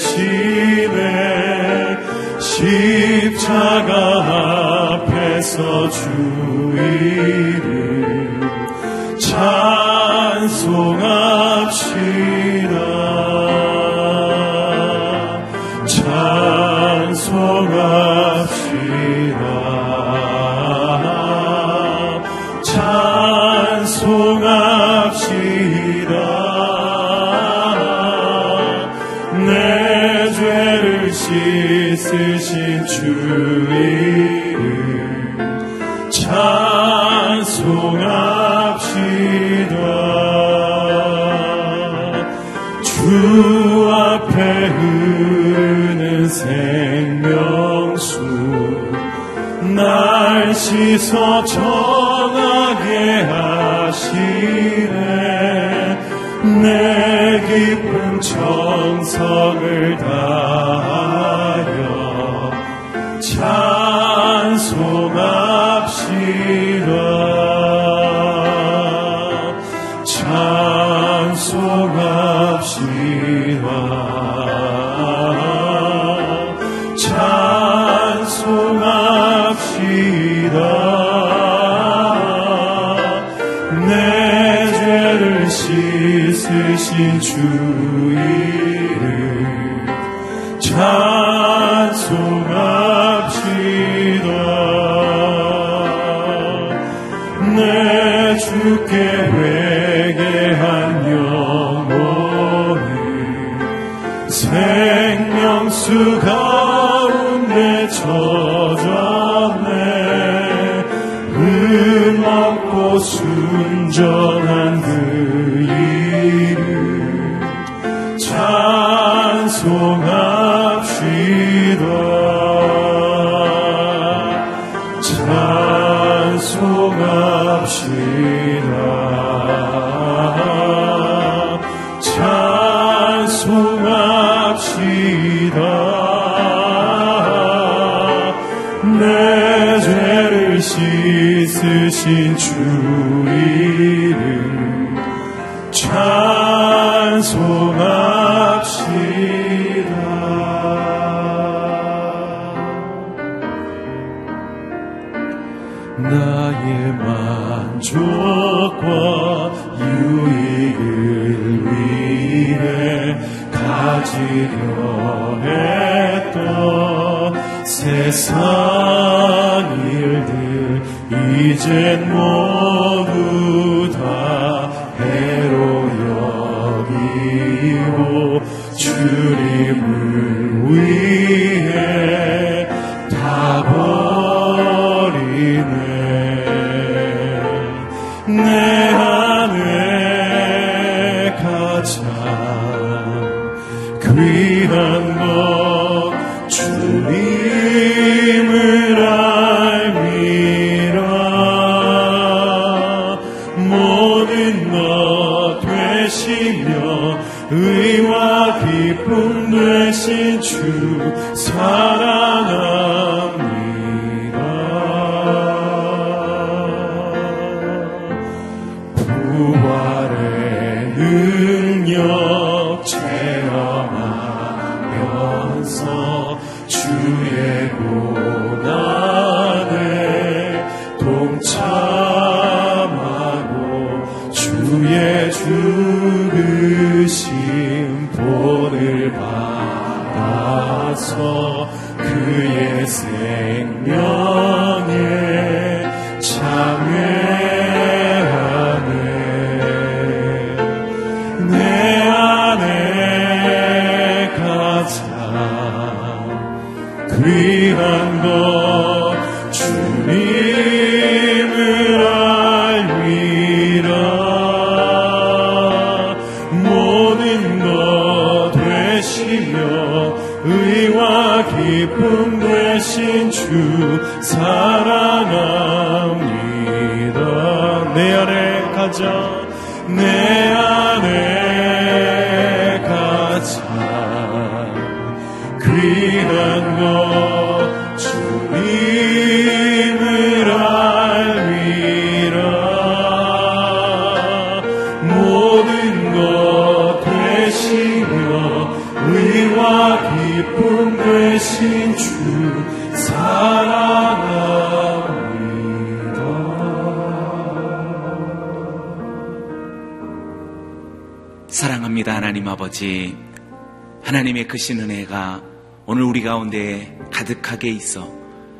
대신에 십자가 앞에서 주. 어디서 전하게 하시네. 내 깊은 정성을 다하여 찬송합시다. 찬송합시다. 찬송합시다. 쓰신 주 이름 찬송합시다. 내 주께 되신 주 이름 찬송합시다. 나의 만족과 유익을 위해 가지려 했던 세상 이젠 뭐 본을 받아서 그의 생명 아버지. 하나님의 크신 은혜가 오늘 우리 가운데 가득하게 있어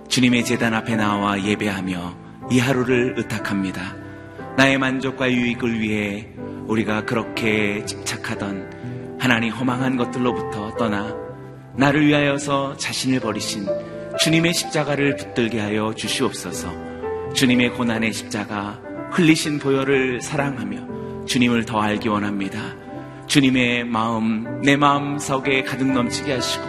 주님의 재단 앞에 나와 예배하며 이 하루를 의탁합니다. 나의 만족과 유익을 위해 우리가 그렇게 집착하던 하나님 허망한 것들로부터 떠나 나를 위하여서 자신을 버리신 주님의 십자가를 붙들게 하여 주시옵소서. 주님의 고난의 십자가 흘리신 보혈을 사랑하며 주님을 더 알기 원합니다. 주님의 마음, 내 마음 속에 가득 넘치게 하시고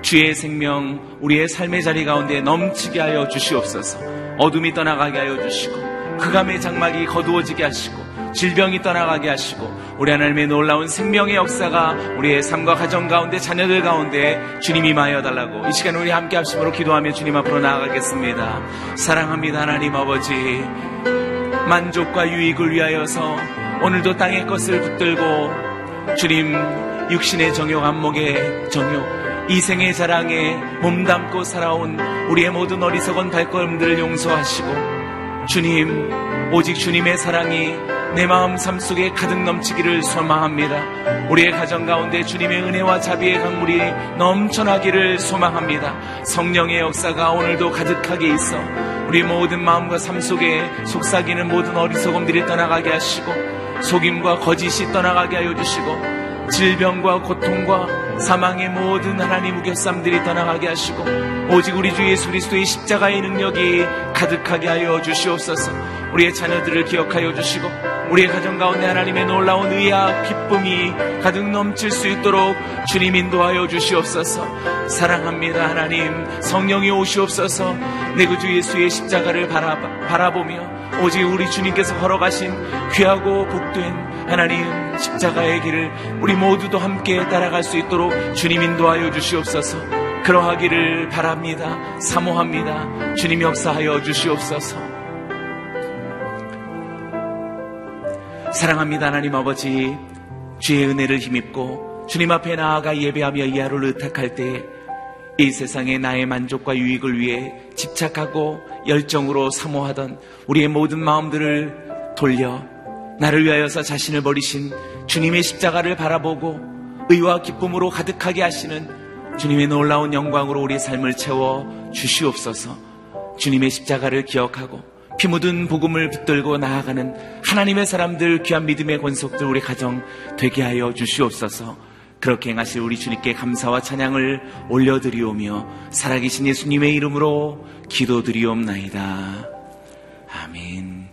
주의 생명 우리의 삶의 자리 가운데 넘치게 하여 주시옵소서. 어둠이 떠나가게 하여 주시고 흑암의 장막이 거두어지게 하시고 질병이 떠나가게 하시고 우리 하나님의 놀라운 생명의 역사가 우리의 삶과 가정 가운데 자녀들 가운데 주님이 임하여 달라고 이 시간 우리 함께 합심으로 기도하며 주님 앞으로 나아가겠습니다. 사랑합니다 하나님 아버지 만족과 유익을 위하여서 오늘도 땅의 것을 붙들고 주님 육신의 정욕 안목의 정욕 이생의 자랑에 몸담고 살아온 우리의 모든 어리석은 발걸음들을 용서하시고 주님 오직 주님의 사랑이 내 마음 삶 속에 가득 넘치기를 소망합니다. 우리의 가정 가운데 주님의 은혜와 자비의 강물이 넘쳐나기를 소망합니다. 성령의 역사가 오늘도 가득하게 있어 우리 모든 마음과 삶 속에 속삭이는 모든 어리석음들이 떠나가게 하시고 속임과 거짓이 떠나가게 하여 주시고 질병과 고통과 사망의 모든 하나님 우겨쌈들이 떠나가게 하시고 오직 우리 주 예수 그리스도의 십자가의 능력이 가득하게 하여 주시옵소서. 우리의 자녀들을 기억하여 주시고 우리의 가정 가운데 하나님의 놀라운 의와 기쁨이 가득 넘칠 수 있도록 주님 인도하여 주시옵소서. 사랑합니다 하나님. 성령이 오시옵소서. 내 구주 예수의 십자가를 바라, 바라보며 오직 우리 주님께서 걸어가신 귀하고 복된 하나님 십자가의 길을 우리 모두도 함께 따라갈 수 있도록 주님 인도하여 주시옵소서. 그러하기를 바랍니다. 사모합니다. 주님 역사하여 주시옵소서. 사랑합니다 하나님 아버지. 주의 은혜를 힘입고 주님 앞에 나아가 예배하며 이 하루를 의탁할 때 이 세상의 나의 만족과 유익을 위해 집착하고 열정으로 사모하던 우리의 모든 마음들을 돌려 나를 위하여서 자신을 버리신 주님의 십자가를 바라보고 의와 기쁨으로 가득하게 하시는 주님의 놀라운 영광으로 우리의 삶을 채워 주시옵소서. 주님의 십자가를 기억하고 피 묻은 복음을 붙들고 나아가는 하나님의 사람들 귀한 믿음의 권속들 우리 가정 되게 하여 주시옵소서 그렇게 행하실 우리 주님께 감사와 찬양을 올려드리오며 살아계신 예수님의 이름으로 기도드리옵나이다. 아멘.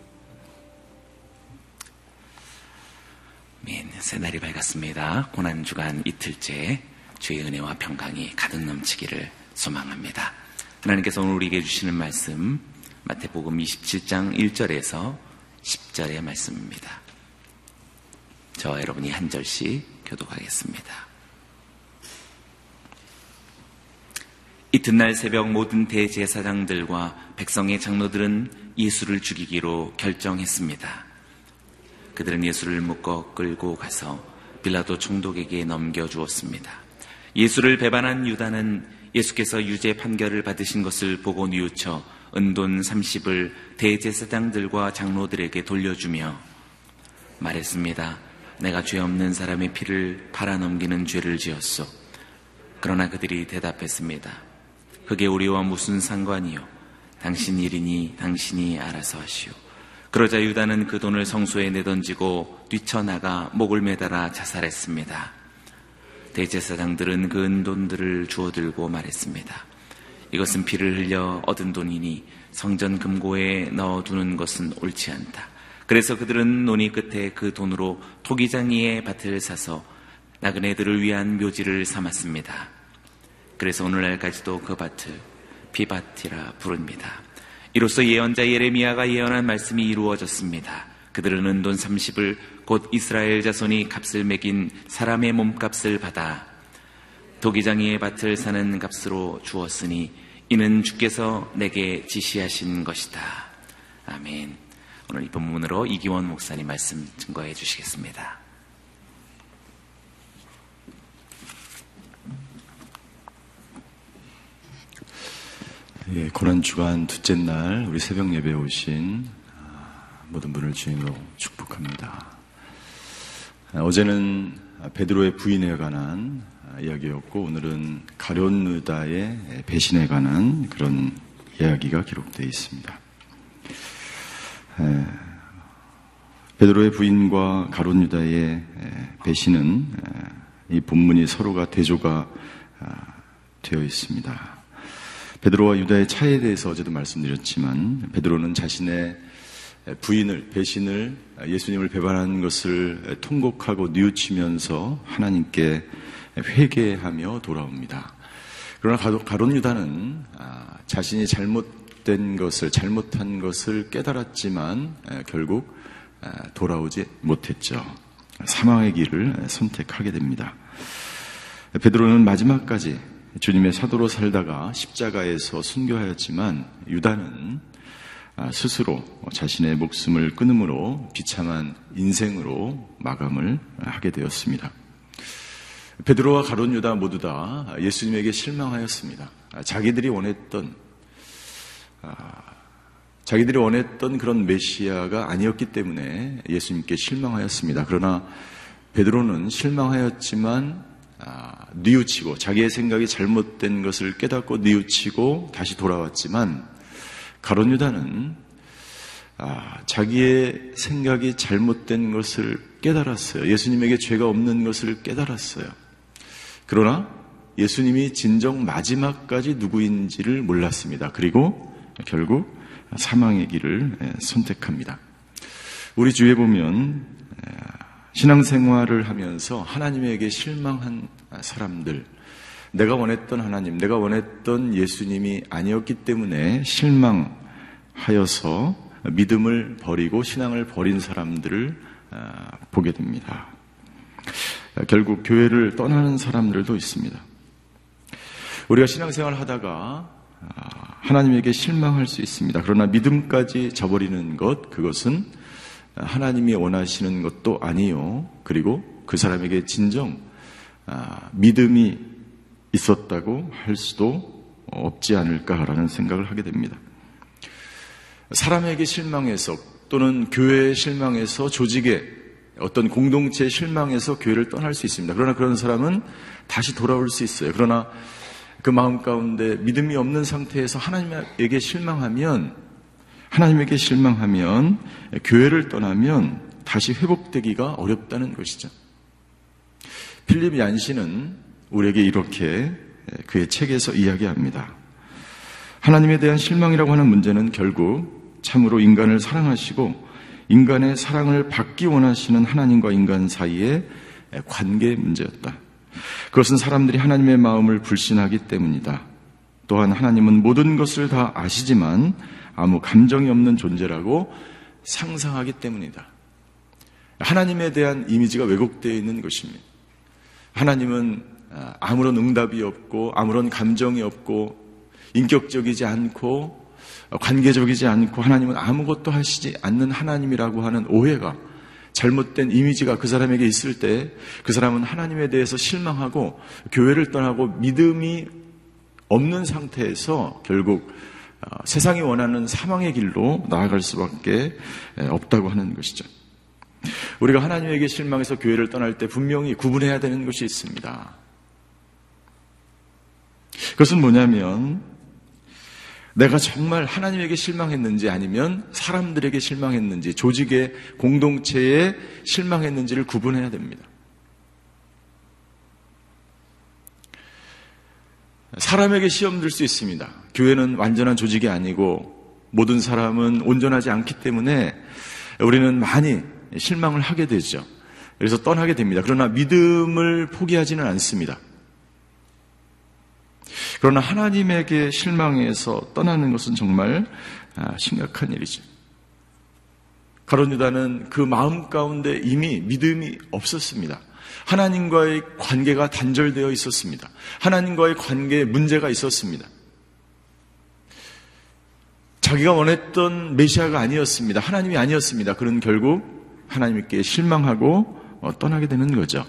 아멘. 새날이 밝았습니다. 고난주간 이틀째 주의 은혜와 평강이 가득 넘치기를 소망합니다. 하나님께서 오늘 우리에게 주시는 말씀 마태복음 27장 1절에서 10절의 말씀입니다. 저와 여러분이 한 절씩 교독하겠습니다. 이튿날 새벽 모든 대제사장들과 백성의 장로들은 예수를 죽이기로 결정했습니다. 그들은 예수를 묶어 끌고 가서 빌라도 총독에게 넘겨주었습니다. 예수를 배반한 유다는 예수께서 유죄 판결을 받으신 것을 보고 뉘우쳐 은돈 30을 대제사장들과 장로들에게 돌려주며 말했습니다. 내가 죄 없는 사람의 피를 팔아넘기는 죄를 지었소. 그러나 그들이 대답했습니다. 그게 우리와 무슨 상관이요? 당신 일이니 당신이 알아서 하시오. 그러자 유다는 그 돈을 성소에 내던지고 뛰쳐나가 목을 매달아 자살했습니다. 대제사장들은 그 은돈들을 주워들고 말했습니다. 이것은 피를 흘려 얻은 돈이니 성전 금고에 넣어두는 것은 옳지 않다. 그래서 그들은 논의 끝에 그 돈으로 토기장이의 밭을 사서 나그네들을 위한 묘지를 삼았습니다. 그래서 오늘날까지도 그 밭을 피밭이라 부릅니다. 이로써 예언자 예레미야가 예언한 말씀이 이루어졌습니다. 그들은 은돈 30을 곧 이스라엘 자손이 값을 매긴 사람의 몸값을 받아 도기장이의 밭을 사는 값으로 주었으니 이는 주께서 내게 지시하신 것이다. 아멘. 오늘 이 본문으로 이기원 목사님 말씀 증거해 주시겠습니다. 예, 고난 주간 둘째 날 우리 새벽 예배에 오신 아, 모든 분을 주님으로 축복합니다. 아, 어제는 베드로의 부인에 관한 이야기였고 오늘은 가룟 누다의 배신에 관한 그런 이야기가 기록되어 있습니다. 베드로의 부인과 가룟 유다의 배신은 이 본문이 서로가 대조가 아, 되어 있습니다. 베드로와 유다의 차이에 대해서 어제도 말씀드렸지만 베드로는 자신의 부인을 배신을 예수님을 배반한 것을 통곡하고 뉘우치면서 하나님께 회개하며 돌아옵니다. 그러나 가론 유다는 아, 자신이 잘못 된 것을 잘못한 것을 깨달았지만 결국 돌아오지 못했죠. 사망의 길을 선택하게 됩니다. 베드로는 마지막까지 주님의 사도로 살다가 십자가에서 순교하였지만 유다는 아, 스스로 자신의 목숨을 끊음으로 비참한 인생으로 마감을 하게 되었습니다. 베드로와 가론 유다 모두 다 예수님에게 실망하였습니다. 아, 자기들이 원했던 아, 자기들이 원했던 그런 메시아가 아니었기 때문에 예수님께 실망하였습니다. 그러나 베드로는 실망하였지만 아, 뉘우치고 자기의 생각이 잘못된 것을 깨닫고 뉘우치고 다시 돌아왔지만 가론 유다는 아, 자기의 생각이 잘못된 것을 깨달았어요. 예수님에게 죄가 없는 것을 깨달았어요. 그러나 예수님이 진정 마지막까지 누구인지를 몰랐습니다. 그리고 결국 사망의 길을 선택합니다. 우리 주위에 보면 신앙생활을 하면서 하나님에게 실망한 사람들, 내가 원했던 하나님, 내가 원했던 예수님이 아니었기 때문에 실망하여서 믿음을 버리고 신앙을 버린 사람들을 아, 보게 됩니다. 결국 교회를 떠나는 사람들도 있습니다. 우리가 신앙생활 하다가 아, 하나님에게 실망할 수 있습니다. 그러나 믿음까지 저버리는 것, 그것은 하나님이 원하시는 것도 아니요. 그리고 그 사람에게 진정 아, 믿음이 있었다고 할 수도 없지 않을까라는 생각을 하게 됩니다. 사람에게 실망해서 또는 교회에 실망해서 조직에 어떤 공동체에 실망해서 교회를 떠날 수 있습니다. 그러나 그런 사람은 다시 돌아올 수 있어요. 그러나 그 마음 가운데 믿음이 없는 상태에서 하나님에게 실망하면 하나님에게 실망하면 교회를 떠나면 다시 회복되기가 어렵다는 것이죠. 필립 얀시는 우리에게 이렇게 그의 책에서 이야기합니다. 하나님에 대한 실망이라고 하는 문제는 결국 참으로 인간을 사랑하시고 인간의 사랑을 받기 원하시는 하나님과 인간 사이의 관계 문제였다. 그것은 사람들이 하나님의 마음을 불신하기 때문이다. 또한 하나님은 모든 것을 다 아시지만 아무 감정이 없는 존재라고 상상하기 때문이다. 하나님에 대한 이미지가 왜곡되어 있는 것입니다. 하나님은 아, 아무런 응답이 없고 아무런 감정이 없고 인격적이지 않고 관계적이지 않고 하나님은 아무것도 하시지 않는 하나님이라고 하는 오해가 잘못된 이미지가 그 사람에게 있을 때 그 사람은 하나님에 대해서 실망하고 교회를 떠나고 믿음이 없는 상태에서 결국 어, 세상이 원하는 사망의 길로 나아갈 수밖에 없다고 하는 것이죠. 우리가 하나님에게 실망해서 교회를 떠날 때 분명히 구분해야 되는 것이 있습니다. 그것은 뭐냐면 내가 정말 하나님에게 실망했는지 아니면 사람들에게 실망했는지 조직의 공동체에 실망했는지를 구분해야 됩니다. 사람에게 시험 들 수 있습니다. 교회는 완전한 조직이 아니고 모든 사람은 온전하지 않기 때문에 우리는 많이 실망을 하게 되죠. 그래서 떠나게 됩니다. 그러나 믿음을 포기하지는 않습니다. 그러나 하나님에게 실망해서 떠나는 것은 정말 아, 심각한 일이죠. 가론 유다는 그 마음 가운데 이미 믿음이 없었습니다. 하나님과의 관계가 단절되어 있었습니다. 하나님과의 관계에 문제가 있었습니다. 자기가 원했던 메시아가 아니었습니다. 하나님이 아니었습니다. 그런 결국 하나님께 실망하고 어, 떠나게 되는 거죠.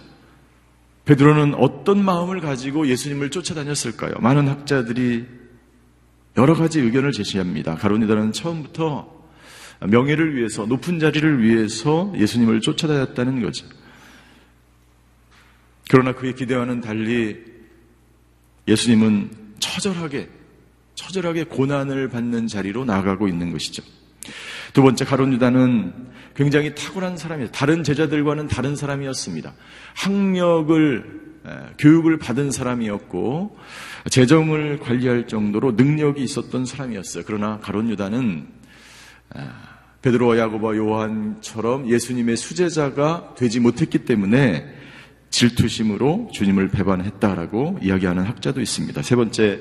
베드로는 어떤 마음을 가지고 예수님을 쫓아다녔을까요? 많은 학자들이 여러 가지 의견을 제시합니다. 가론이다는 처음부터 명예를 위해서 높은 자리를 위해서 예수님을 쫓아다녔다는 거죠. 그러나 그의 기대와는 달리 예수님은 처절하게 처절하게 고난을 받는 자리로 나아가고 있는 것이죠. 두 번째 가론 유다는 굉장히 탁월한 사람이에요. 다른 제자들과는 다른 사람이었습니다. 학력을 교육을 받은 사람이었고 재정을 관리할 정도로 능력이 있었던 사람이었어요. 그러나 가론 유다는 베드로와 야고보와 요한처럼 예수님의 수제자가 되지 못했기 때문에 질투심으로 주님을 배반했다라고 이야기하는 학자도 있습니다. 세 번째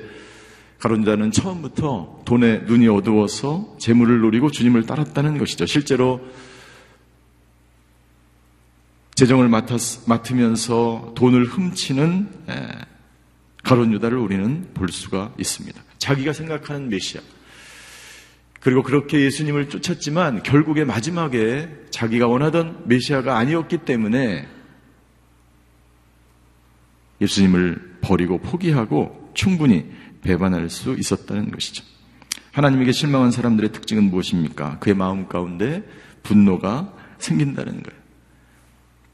가론자는 처음부터 돈에 눈이 어두워서 재물을 노리고 주님을 따랐다는 것이죠. 실제로 재정을 맡으면서 돈을 훔치는 가론 유다를 우리는 볼 수가 있습니다. 자기가 생각하는 메시아. 그리고 그렇게 예수님을 쫓았지만 결국에 마지막에 자기가 원하던 메시아가 아니었기 때문에 예수님을 버리고 포기하고 충분히 배반할 수 있었다는 것이죠. 하나님에게 실망한 사람들의 특징은 무엇입니까? 그의 마음 가운데 분노가 생긴다는 거예요.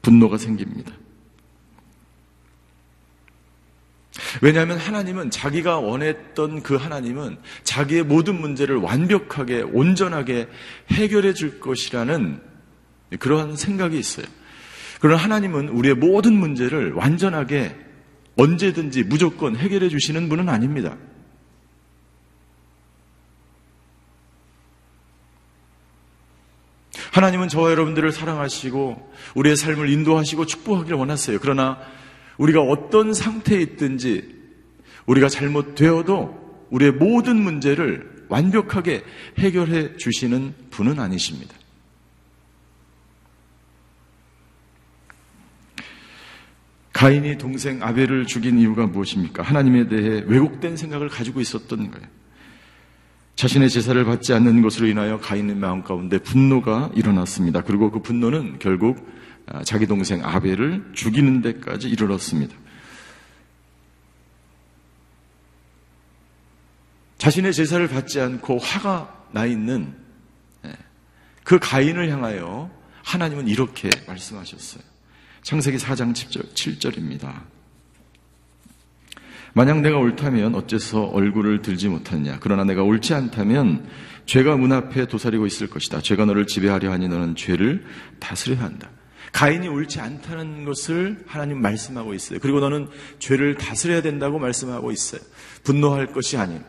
분노가 생깁니다. 왜냐하면 하나님은 자기가 원했던 그 하나님은 자기의 모든 문제를 완벽하게, 온전하게 해결해 줄 것이라는 그러한 생각이 있어요. 그러나 하나님은 우리의 모든 문제를 완전하게 언제든지 무조건 해결해 주시는 분은 아닙니다. 하나님은 저와 여러분들을 사랑하시고 우리의 삶을 인도하시고 축복하기를 원하세요. 그러나 우리가 어떤 상태에 있든지 우리가 잘못되어도 우리의 모든 문제를 완벽하게 해결해 주시는 분은 아니십니다. 가인이 동생 아벨을 죽인 이유가 무엇입니까? 하나님에 대해 왜곡된 생각을 가지고 있었던 거예요. 자신의 제사를 받지 않는 것으로 인하여 가인의 마음 가운데 분노가 일어났습니다. 그리고 그 분노는 결국 아, 자기 동생 아벨을 죽이는 데까지 이르렀습니다. 자신의 제사를 받지 않고 화가 나 있는 예, 그 가인을 향하여 하나님은 이렇게 말씀하셨어요. 창세기 4장 7절, 입니다 만약 내가 옳다면 어째서 얼굴을 들지 못하느냐. 그러나 내가 옳지 않다면 죄가 문 앞에 도사리고 있을 것이다. 죄가 너를 지배하려 하니 너는 죄를 다스려야 한다. 가인이 옳지 않다는 것을 하나님 말씀하고 있어요. 그리고 너는 죄를 다스려야 된다고 말씀하고 있어요. 분노할 것이 아닌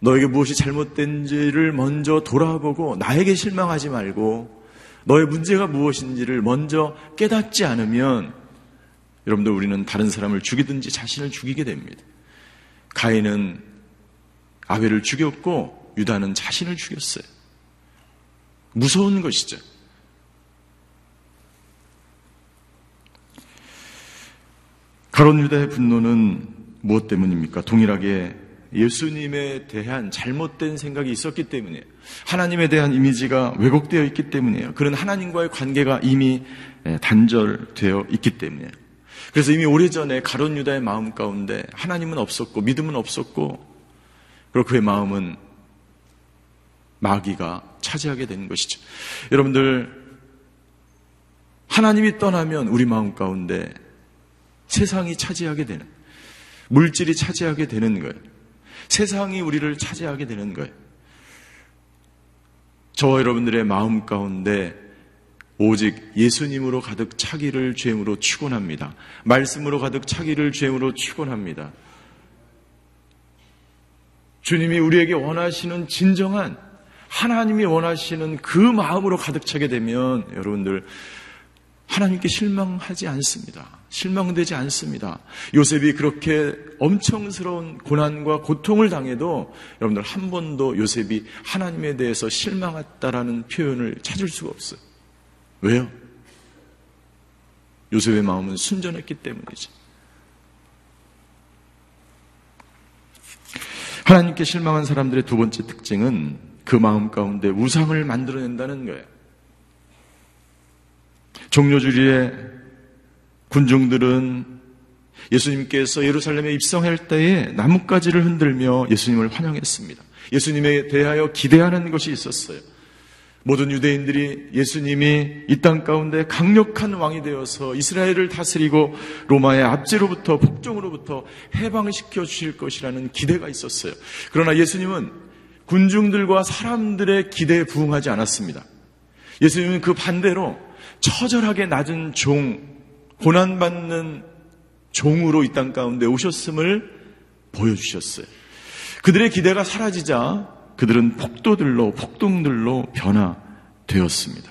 너에게 무엇이 잘못된지를 먼저 돌아보고 나에게 실망하지 말고 너의 문제가 무엇인지를 먼저 깨닫지 않으면 여러분들 우리는 다른 사람을 죽이든지 자신을 죽이게 됩니다. 가인은 아벨을 죽였고 유다는 자신을 죽였어요. 무서운 것이죠. 가론 유다의 분노는 무엇 때문입니까? 동일하게 예수님에 대한 잘못된 생각이 있었기 때문이에요. 하나님에 대한 이미지가 왜곡되어 있기 때문이에요. 그런 하나님과의 관계가 이미 예, 단절되어 있기 때문이에요. 그래서 이미 오래전에 가론 유다의 마음 가운데 하나님은 없었고 믿음은 없었고 그리고 그의 마음은 마귀가 차지하게 된 것이죠. 여러분들 하나님이 떠나면 우리 마음 가운데 세상이 차지하게 되는, 물질이 차지하게 되는 거예요. 세상이 우리를 차지하게 되는 거예요. 저와 여러분들의 마음 가운데 오직 예수님으로 가득 차기를 죄임으로 축원합니다. 말씀으로 가득 차기를 죄임으로 축원합니다. 주님이 우리에게 원하시는 진정한 하나님이 원하시는 그 마음으로 가득 차게 되면 여러분들 하나님께 실망하지 않습니다. 실망되지 않습니다. 요셉이 그렇게 엄청스러운 고난과 고통을 당해도 여러분들 한 번도 요셉이 하나님에 대해서 실망했다라는 표현을 찾을 수가 없어요. 왜요? 요셉의 마음은 순전했기 때문이죠. 하나님께 실망한 사람들의 두 번째 특징은 그 마음 가운데 우상을 만들어낸다는 거예요. 종료주리의 군중들은 예수님께서 예루살렘에 입성할 때에 나뭇가지를 흔들며 예수님을 환영했습니다. 예수님에 대하여 기대하는 것이 있었어요. 모든 유대인들이 예수님이 이 땅 가운데 강력한 왕이 되어서 이스라엘을 다스리고 로마의 압제로부터 복종으로부터 해방시켜 주실 것이라는 기대가 있었어요. 그러나 예수님은 군중들과 사람들의 기대에 부응하지 않았습니다. 예수님은 그 반대로 처절하게 낮은 종, 고난받는 종으로 이 땅 가운데 오셨음을 보여주셨어요. 그들의 기대가 사라지자 그들은 폭도들로, 폭동들로 변화되었습니다.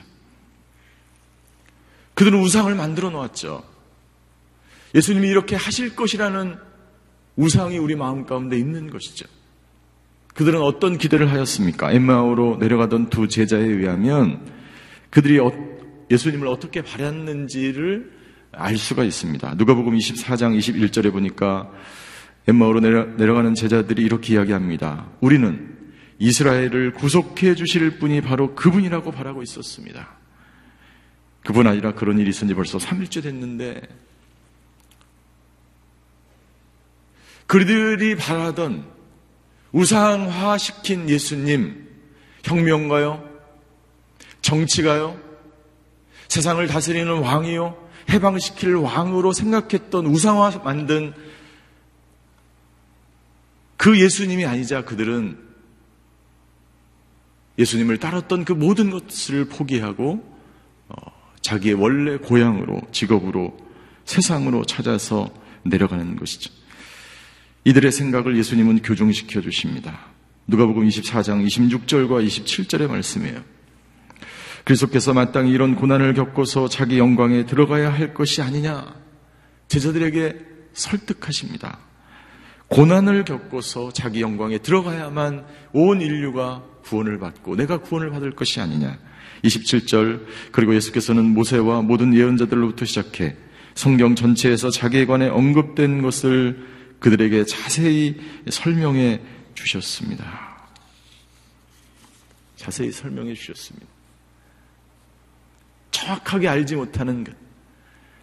그들은 우상을 만들어 놓았죠. 예수님이 이렇게 하실 것이라는 우상이 우리 마음 가운데 있는 것이죠. 그들은 어떤 기대를 하였습니까? 엠마오로 내려가던 두 제자에 의하면 그들이 어, 예수님을 어떻게 바랐는지를 알 수가 있습니다. 누가복음 24장 21절에 보니까 엠마오로 내려, 내려 가는 제자들이 이렇게 이야기합니다. 우리는 이스라엘을 구속해 주실 분이 바로 그분이라고 바라고 있었습니다. 그분 아니라 그런 일이 있은 지 벌써 3일째 됐는데 그들이 바라던 우상화시킨 예수님 혁명가요? 정치가요? 세상을 다스리는 왕이요? 해방시킬 왕으로 생각했던 우상화 만든 그 예수님이 아니자 그들은 예수님을 따랐던 그 모든 것을 포기하고 어, 자기의 원래 고향으로 직업으로 세상으로 찾아서 내려가는 것이죠. 이들의 생각을 예수님은 교정시켜 주십니다. 누가복음 24장 26절과 27절의 말씀이에요. 그리스도께서 마땅히 이런 고난을 겪고서 자기 영광에 들어가야 할 것이 아니냐 제자들에게 설득하십니다. 고난을 겪고서 자기 영광에 들어가야만 온 인류가 구원을 받고 내가 구원을 받을 것이 아니냐. 27절 그리고 예수께서는 모세와 모든 예언자들로부터 시작해 성경 전체에서 자기에 관해 언급된 것을 그들에게 자세히 설명해 주셨습니다. 자세히 설명해 주셨습니다. 정확하게 알지 못하는 것,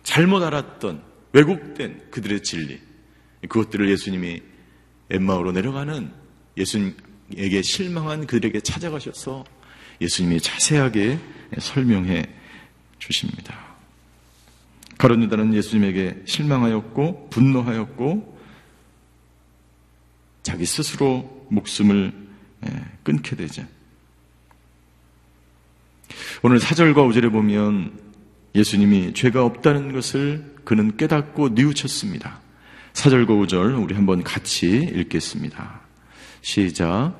잘못 알았던 왜곡된 그들의 진리, 그것들을 예수님이 엠마오로 내려가는 예수님에게 실망한 그들에게 찾아가셔서 예수님이 자세하게 설명해 주십니다. 가론 유다는 예수님에게 실망하였고 분노하였고 자기 스스로 목숨을 끊게 되죠. 오늘 4절과 5절에 보면 예수님이 죄가 없다는 것을 그는 깨닫고 뉘우쳤습니다. 4절과 5절 우리 한번 같이 읽겠습니다. 시작.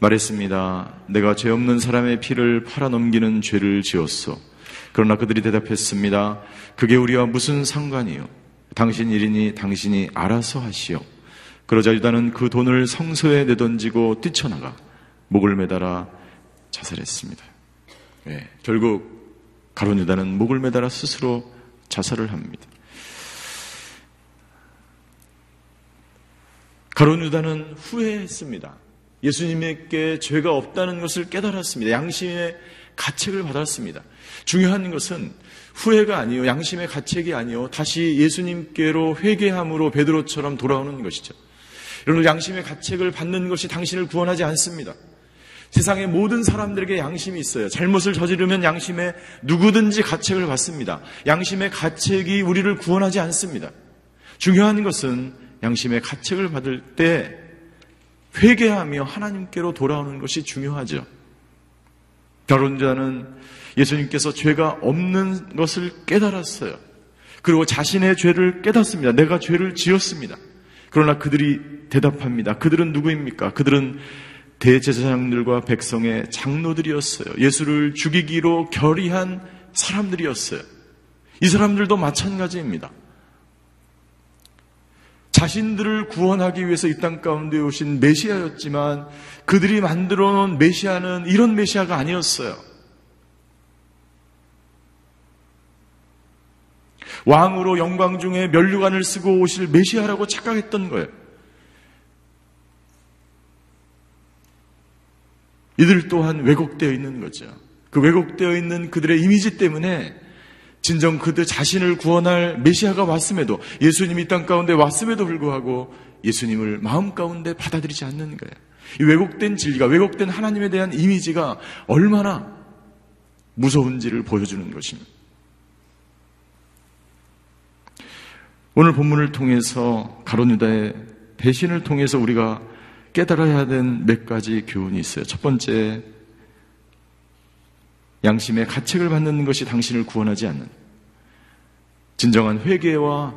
말했습니다. 내가 죄 없는 사람의 피를 팔아넘기는 죄를 지었소. 그러나 그들이 대답했습니다. 그게 우리와 무슨 상관이요? 당신 일이니 당신이 알아서 하시오. 그러자 유다는 그 돈을 성소에 내던지고 뛰쳐나가 목을 매달아 자살했습니다. 네, 결국 가론 유다는 목을 매달아 스스로 자살을 합니다. 가론 유다는 후회했습니다. 예수님에게 죄가 없다는 것을 깨달았습니다. 양심의 가책을 받았습니다. 중요한 것은 후회가 아니요 양심의 가책이 아니요 다시 예수님께로 회개함으로 베드로처럼 돌아오는 것이죠. 여러분 양심의 가책을 받는 것이 당신을 구원하지 않습니다. 세상의 모든 사람들에게 양심이 있어요. 잘못을 저지르면 양심에 누구든지 가책을 받습니다. 양심의 가책이 우리를 구원하지 않습니다. 중요한 것은 양심의 가책을 받을 때 회개하며 하나님께로 돌아오는 것이 중요하죠. 결혼자는 예수님께서 죄가 없는 것을 깨달았어요. 그리고 자신의 죄를 깨닫습니다. 내가 죄를 지었습니다. 그러나 그들이 대답합니다. 그들은 누구입니까? 그들은 대제사장들과 백성의 장로들이었어요. 예수를 죽이기로 결의한 사람들이었어요. 이 사람들도 마찬가지입니다. 자신들을 구원하기 위해서 이 땅 가운데 오신 메시아였지만 그들이 만들어 놓은 메시아는 이런 메시아가 아니었어요. 왕으로 영광 중에 면류관을 쓰고 오실 메시아라고 착각했던 거예요. 이들 또한 왜곡되어 있는 거죠. 그 왜곡되어 있는 그들의 이미지 때문에 진정 그들 자신을 구원할 메시아가 왔음에도 예수님이 이땅 가운데 왔음에도 불구하고 예수님을 마음 가운데 받아들이지 않는 거예요. 이 왜곡된 진리가 왜곡된 하나님에 대한 이미지가 얼마나 무서운지를 보여주는 것입니다. 오늘 본문을 통해서 가론유다의 배신을 통해서 우리가 깨달아야 된 몇 가지 교훈이 있어요. 첫 번째, 양심의 가책을 받는 것이 당신을 구원하지 않는 진정한 회개와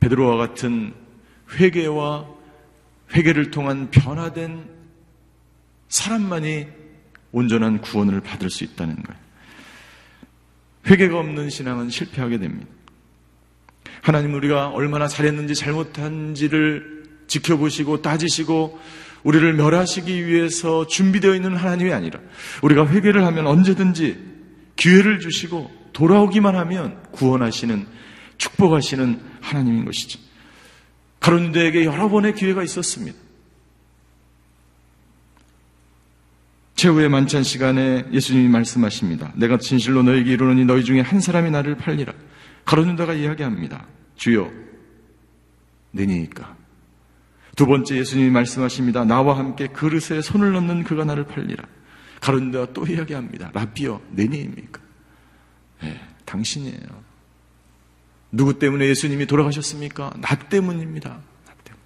베드로와 같은 회개와 회개를 통한 변화된 사람만이 온전한 구원을 받을 수 있다는 거예요. 회개가 없는 신앙은 실패하게 됩니다. 하나님 우리가 얼마나 잘했는지 잘못한지를 지켜보시고 따지시고 우리를 멸하시기 위해서 준비되어 있는 하나님이 아니라 우리가 회개를 하면 언제든지 기회를 주시고 돌아오기만 하면 구원하시는 축복하시는 하나님인 것이죠. 가론대에게 여러 번의 기회가 있었습니다. 최후의 만찬 시간에 예수님이 말씀하십니다. 내가 진실로 너에게 이르노니 너희 중에 한 사람이 나를 팔리라. 가론유다가 이야기합니다. 주여, 내니까. 두 번째 예수님이 말씀하십니다. 나와 함께 그릇에 손을 넣는 그가 나를 팔리라. 가론유다가 또 이야기합니다. 라비어, 내니입니까? 네, 당신이에요. 누구 때문에 예수님이 돌아가셨습니까? 나 때문입니다. 나 때문.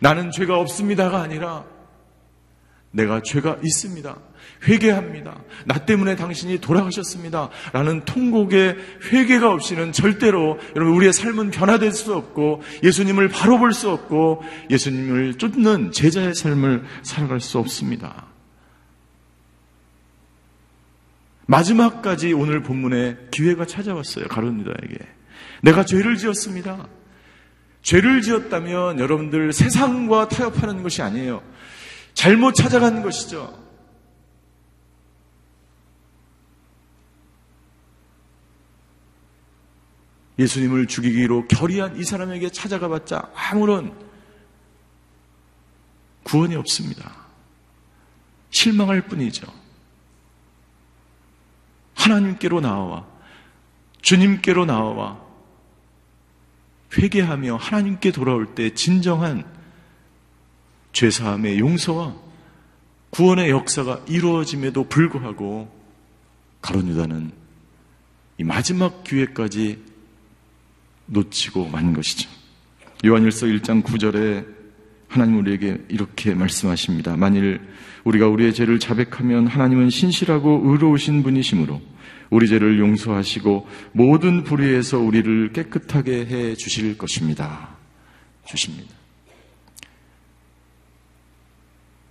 나는 죄가 없습니다가 아니라 내가 죄가 있습니다. 회개합니다. 나 때문에 당신이 돌아가셨습니다. 라는 통곡의 회개가 없이는 절대로 여러분 우리의 삶은 변화될 수 없고 예수님을 바로 볼 수 없고 예수님을 쫓는 제자의 삶을 살아갈 수 없습니다. 마지막까지 오늘 본문에 기회가 찾아왔어요. 가론유다에게. 내가 죄를 지었습니다. 죄를 지었다면 여러분들 세상과 타협하는 것이 아니에요. 잘못 찾아간 것이죠. 예수님을 죽이기로 결의한 이 사람에게 찾아가 봤자 아무런 구원이 없습니다. 실망할 뿐이죠. 하나님께로 나와 주님께로 나와 회개하며 하나님께 돌아올 때 진정한 죄사함의 용서와 구원의 역사가 이루어짐에도 불구하고 가론유다는 이 마지막 기회까지 놓치고 만 것이죠. 요한일서 1장 9절에 하나님 우리에게 이렇게 말씀하십니다. 만일 우리가 우리의 죄를 자백하면 하나님은 신실하고 의로우신 분이시므로 우리 죄를 용서하시고 모든 불의에서 우리를 깨끗하게 해 주실 것입니다. 주십니다.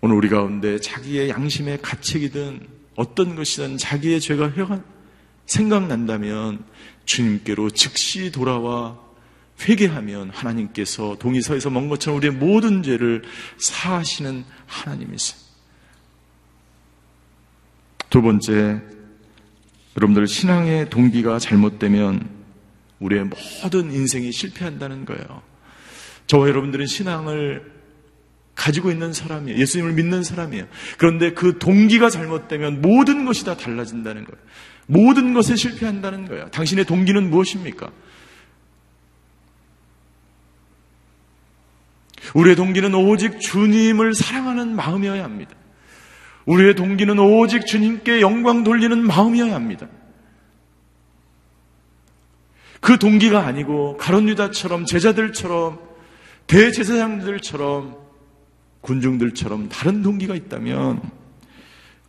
오늘 우리 가운데 자기의 양심의 가책이든 어떤 것이든 자기의 죄가 생각난다면 주님께로 즉시 돌아와 회개하면 하나님께서 동의서에서 먼 것처럼 우리의 모든 죄를 사하시는 하나님이세요. 두 번째, 여러분들 신앙의 동기가 잘못되면 우리의 모든 인생이 실패한다는 거예요. 저와 여러분들은 신앙을 가지고 있는 사람이에요. 예수님을 믿는 사람이에요. 그런데 그 동기가 잘못되면 모든 것이 다 달라진다는 거예요. 모든 것에 실패한다는 거예요. 당신의 동기는 무엇입니까? 우리의 동기는 오직 주님을 사랑하는 마음이어야 합니다. 우리의 동기는 오직 주님께 영광 돌리는 마음이어야 합니다. 그 동기가 아니고 가론유다처럼 제자들처럼 대제사장들처럼 군중들처럼 다른 동기가 있다면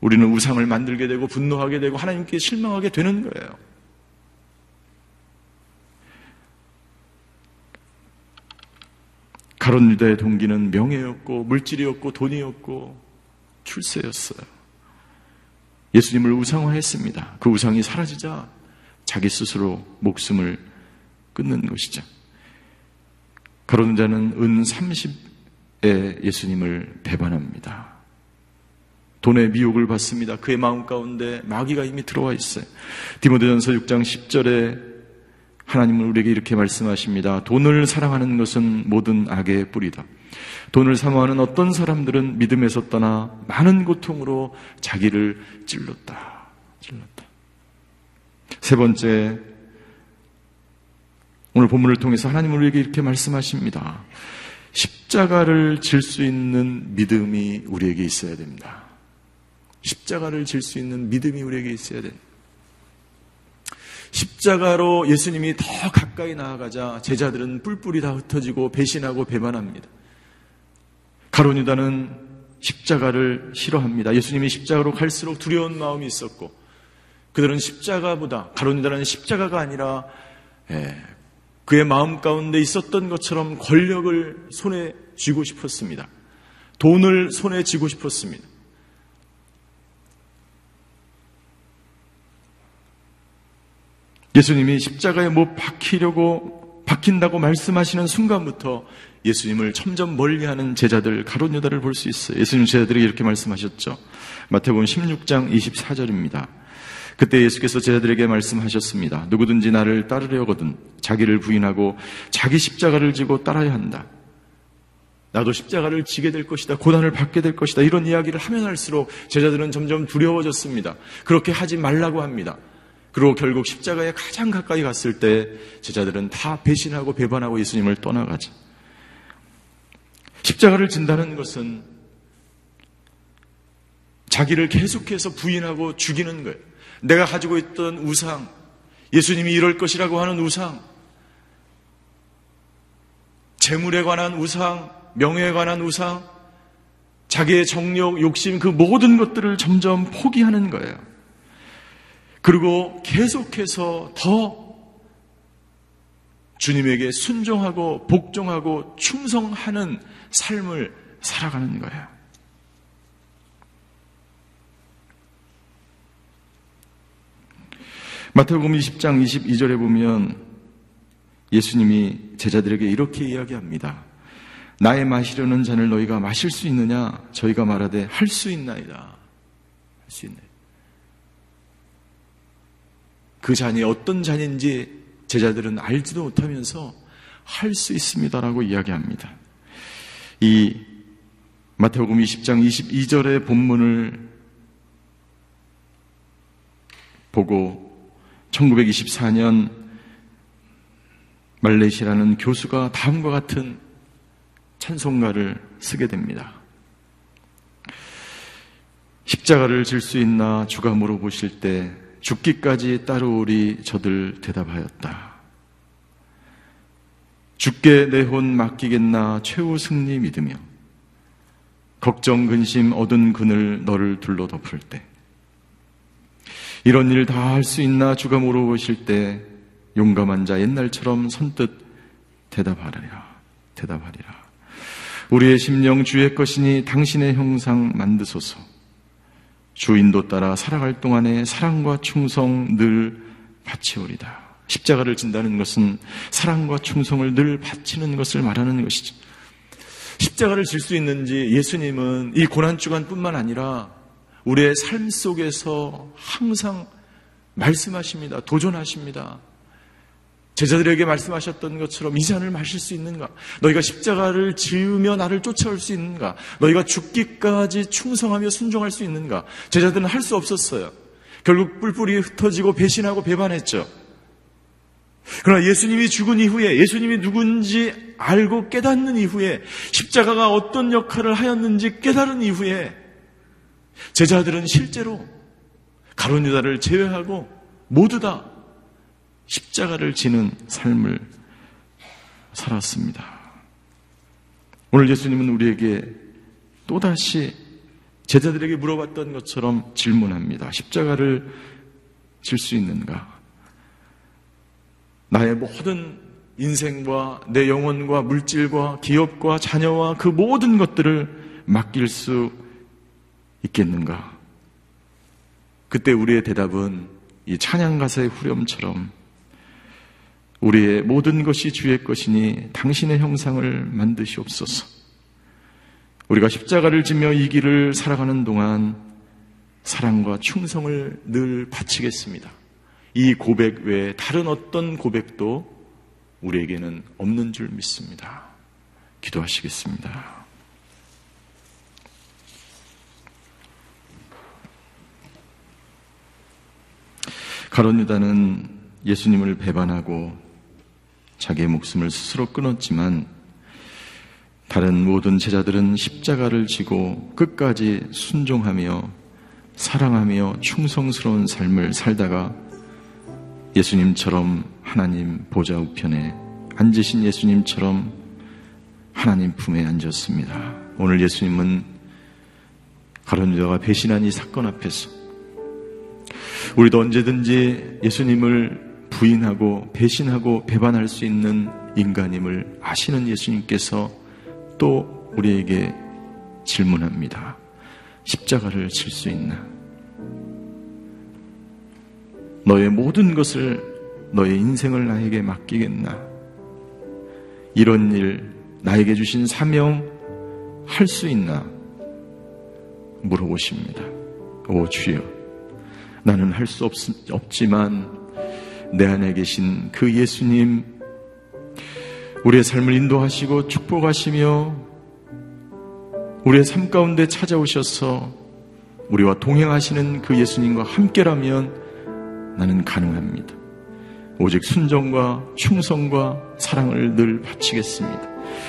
우리는 우상을 만들게 되고 분노하게 되고 하나님께 실망하게 되는 거예요. 가론 유다의 동기는 명예였고 물질이었고 돈이었고 출세였어요. 예수님을 우상화했습니다. 그 우상이 사라지자 자기 스스로 목숨을 끊는 것이죠. 가론 유다는 은 30 에 예수님을 배반합니다. 돈의 미혹을 받습니다. 그의 마음 가운데 마귀가 이미 들어와 있어요. 디모데전서 6장 10절에 하나님은 우리에게 이렇게 말씀하십니다. 돈을 사랑하는 것은 모든 악의 뿌리다. 돈을 사모하는 어떤 사람들은 믿음에서 떠나 많은 고통으로 자기를 찔렀다. 찔렀다. 세 번째, 오늘 본문을 통해서 하나님은 우리에게 이렇게 말씀하십니다. 십자가를 질 수 있는 믿음이 우리에게 있어야 됩니다. 십자가를 질 수 있는 믿음이 우리에게 있어야 됩니다. 십자가로 예수님이 더 가까이 나아가자 제자들은 뿔뿔이 다 흩어지고 배신하고 배반합니다. 가론유다는 십자가를 싫어합니다. 예수님이 십자가로 갈수록 두려운 마음이 있었고 그들은 십자가보다 가론유다는 십자가가 아니라 예, 그의 마음 가운데 있었던 것처럼 권력을 손에 쥐고 싶었습니다. 돈을 손에 쥐고 싶었습니다. 예수님이 십자가에 못 박히려고 박힌다고 말씀하시는 순간부터 예수님을 점점 멀리하는 제자들 가론 유다를 볼 수 있어요. 예수님 제자들이 이렇게 말씀하셨죠. 마태복음 16장 24절입니다. 그때 예수께서 제자들에게 말씀하셨습니다. 누구든지 나를 따르려거든 자기를 부인하고 자기 십자가를 지고 따라야 한다. 나도 십자가를 지게 될 것이다. 고난을 받게 될 것이다. 이런 이야기를 하면 할수록 제자들은 점점 두려워졌습니다. 그렇게 하지 말라고 합니다. 그리고 결국 십자가에 가장 가까이 갔을 때 제자들은 다 배신하고 배반하고 예수님을 떠나가죠. 십자가를 진다는 것은 자기를 계속해서 부인하고 죽이는 거예요. 내가 가지고 있던 우상, 예수님이 이럴 것이라고 하는 우상, 재물에 관한 우상, 명예에 관한 우상, 자기의 정력, 욕심, 그 모든 것들을 점점 포기하는 거예요. 그리고 계속해서 더 주님에게 순종하고 복종하고 충성하는 삶을 살아가는 거예요. 마태복음 20장 22절에 보면 예수님이 제자들에게 이렇게 이야기합니다. 나의 마시려는 잔을 너희가 마실 수 있느냐? 저희가 말하되 할 수 있나이다. 할 수 있네. 그 잔이 어떤 잔인지 제자들은 알지도 못하면서 할 수 있습니다라고 이야기합니다. 이 마태복음 20장 22절의 본문을 보고 1924년 말레이시라는 교수가 다음과 같은 찬송가를 쓰게 됩니다. 십자가를 질 수 있나 주가 물어보실 때 죽기까지 따르오리 저들 대답하였다. 죽게 내 혼 맡기겠나 최후 승리 믿으며 걱정 근심 얻은 그늘 너를 둘러 덮을 때 이런 일 다 할 수 있나 주가 물어보실 때 용감한 자 옛날처럼 선뜻 대답하리라 대답하리라 우리의 심령 주의 것이니 당신의 형상 만드소서 주인도 따라 살아갈 동안에 사랑과 충성 늘 바치오리다. 십자가를 진다는 것은 사랑과 충성을 늘 바치는 것을 말하는 것이죠. 십자가를 질 수 있는지 예수님은 이 고난주간뿐만 아니라 우리의 삶 속에서 항상 말씀하십니다. 도전하십니다. 제자들에게 말씀하셨던 것처럼 이 잔을 마실 수 있는가? 너희가 십자가를 지으며 나를 쫓아올 수 있는가? 너희가 죽기까지 충성하며 순종할 수 있는가? 제자들은 할 수 없었어요. 결국 뿔뿔이 흩어지고 배신하고 배반했죠. 그러나 예수님이 죽은 이후에 예수님이 누군지 알고 깨닫는 이후에 십자가가 어떤 역할을 하였는지 깨달은 이후에 제자들은 실제로 가론 유다를 제외하고 모두 다 십자가를 지는 삶을 살았습니다. 오늘 예수님은 우리에게 또다시 제자들에게 물어봤던 것처럼 질문합니다. 십자가를 질 수 있는가? 나의 모든 인생과 내 영혼과 물질과 기업과 자녀와 그 모든 것들을 맡길 수 있겠는가? 그때 우리의 대답은 이 찬양가사의 후렴처럼 우리의 모든 것이 주의 것이니 당신의 형상을 만드시옵소서. 우리가 십자가를 지며 이 길을 살아가는 동안 사랑과 충성을 늘 바치겠습니다. 이 고백 외에 다른 어떤 고백도 우리에게는 없는 줄 믿습니다. 기도하시겠습니다. 가론 유다는 예수님을 배반하고 자기의 목숨을 스스로 끊었지만 다른 모든 제자들은 십자가를 지고 끝까지 순종하며 사랑하며 충성스러운 삶을 살다가 예수님처럼 하나님 보좌 우편에 앉으신 예수님처럼 하나님 품에 앉았습니다. 오늘 예수님은 가론 유다가 배신한 이 사건 앞에서 우리도 언제든지 예수님을 부인하고 배신하고 배반할 수 있는 인간임을 아시는 예수님께서 또 우리에게 질문합니다. 십자가를 칠 수 있나? 너의 모든 것을 너의 인생을 나에게 맡기겠나? 이런 일 나에게 주신 사명 할 수 있나? 물어보십니다. 오 주여, 나는 할 수 없지만 내 안에 계신 그 예수님, 우리의 삶을 인도하시고 축복하시며 우리의 삶 가운데 찾아오셔서 우리와 동행하시는 그 예수님과 함께라면 나는 가능합니다. 오직 순정과 충성과 사랑을 늘 바치겠습니다.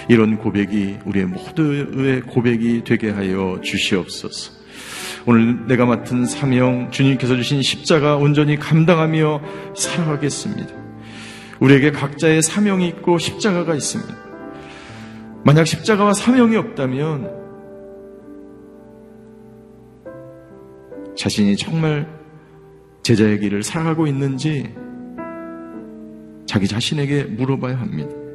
이런 고백이 우리의 모두의 고백이 되게 하여 주시옵소서. 오늘 내가 맡은 사명, 주님께서 주신 십자가 온전히 감당하며 살아가겠습니다. 우리에게 각자의 사명이 있고 십자가가 있습니다. 만약 십자가와 사명이 없다면 자신이 정말 제자의 길을 살아가고 있는지 자기 자신에게 물어봐야 합니다.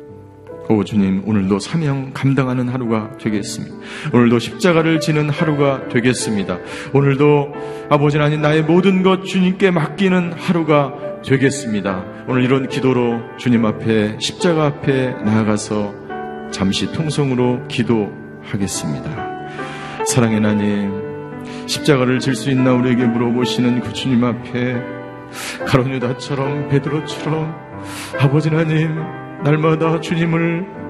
오 주님 오늘도 사명 감당하는 하루가 되겠습니다. 오늘도 십자가를 지는 하루가 되겠습니다. 오늘도 아버지 하나님 나의 모든 것 주님께 맡기는 하루가 되겠습니다. 오늘 이런 기도로 주님 앞에 십자가 앞에 나아가서 잠시 통성으로 기도하겠습니다. 사랑의 하나님 십자가를 질 수 있나 우리에게 물어보시는 그 주님 앞에 가론유다처럼 베드로처럼 아버지 하나님 날마다 주님을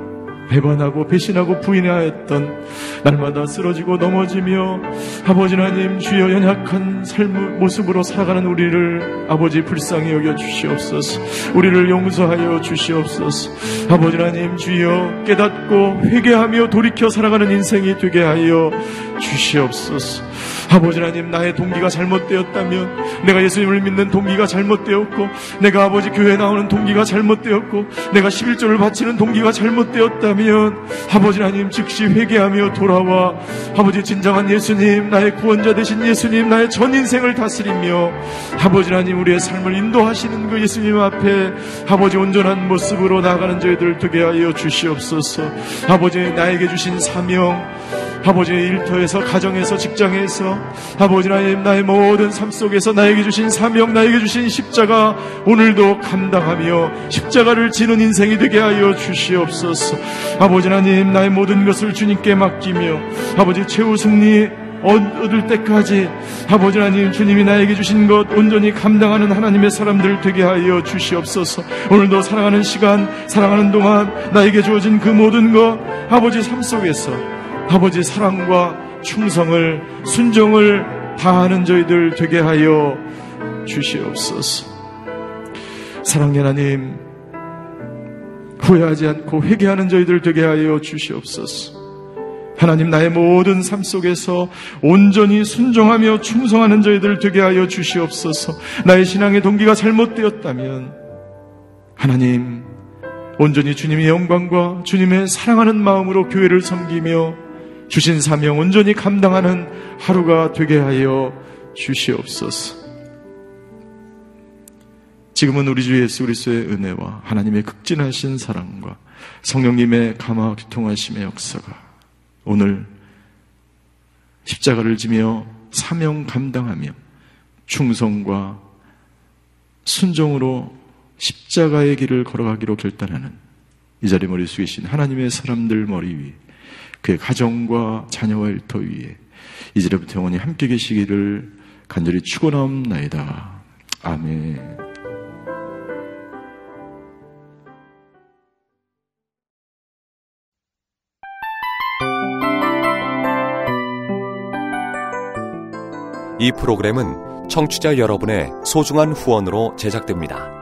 배반하고 배신하고 부인하였던 날마다 쓰러지고 넘어지며 아버지 하나님 주여 연약한 삶 모습으로 살아가는 우리를 아버지 불쌍히 여겨 주시옵소서. 우리를 용서하여 주시옵소서. 아버지 하나님 주여 깨닫고 회개하며 돌이켜 살아가는 인생이 되게 하여 주시옵소서 아버지 하나님 나의 동기가 잘못되었다면 내가 예수님을 믿는 동기가 잘못되었고 내가 아버지 교회 나오는 동기가 잘못되었고 내가 11조를 바치는 동기가 잘못되었다면 아버지 하나님 즉시 회개하며 돌아와. 아버지 진정한 예수님 나의 구원자 되신 예수님 나의 전 인생을 다스리며 아버지 하나님 우리의 삶을 인도하시는 그 예수님 앞에 아버지 온전한 모습으로 나가는 저희들 되게 하여 주시옵소서. 아버지 나에게 주신 사명 아버지의 일터에서 가정에서 직장에서 아버지 하나님 나의 모든 삶 속에서 나에게 주신 사명 나에게 주신 십자가 오늘도 감당하며 십자가를 지는 인생이 되게 하여 주시옵소서. 아버지 하나님 나의 모든 것을 주님께 맡기며 아버지 최후 승리 얻을 때까지 아버지 하나님 주님이 나에게 주신 것 온전히 감당하는 하나님의 사람들 되게 하여 주시옵소서. 오늘도 사랑하는 시간 사랑하는 동안 나에게 주어진 그 모든 것 아버지 삶 속에서 아버지 사랑과 충성을 순종을 다하는 저희들 되게 하여 주시옵소서. 사랑의 하나님, 후회하지 않고 회개하는 저희들 되게 하여 주시옵소서. 하나님 나의 모든 삶 속에서 온전히 순종하며 충성하는 저희들 되게 하여 주시옵소서. 나의 신앙의 동기가 잘못되었다면 하나님 온전히 주님의 영광과 주님의 사랑하는 마음으로 교회를 섬기며 주신 사명 온전히 감당하는 하루가 되게 하여 주시옵소서. 지금은 우리 주 예수 그리스도의 은혜와 하나님의 극진하신 사랑과 성령님의 감화 교통하심의 역사가 오늘 십자가를 지며 사명 감당하며 충성과 순종으로 십자가의 길을 걸어가기로 결단하는 이 자리 머리 숙이신 하나님의 사람들 머리 위에 그의 가정과 자녀와 일터 위에 이제부터 영원히 함께 계시기를 간절히 축원하옵나이다. 아멘. 이 프로그램은 청취자 여러분의 소중한 후원으로 제작됩니다.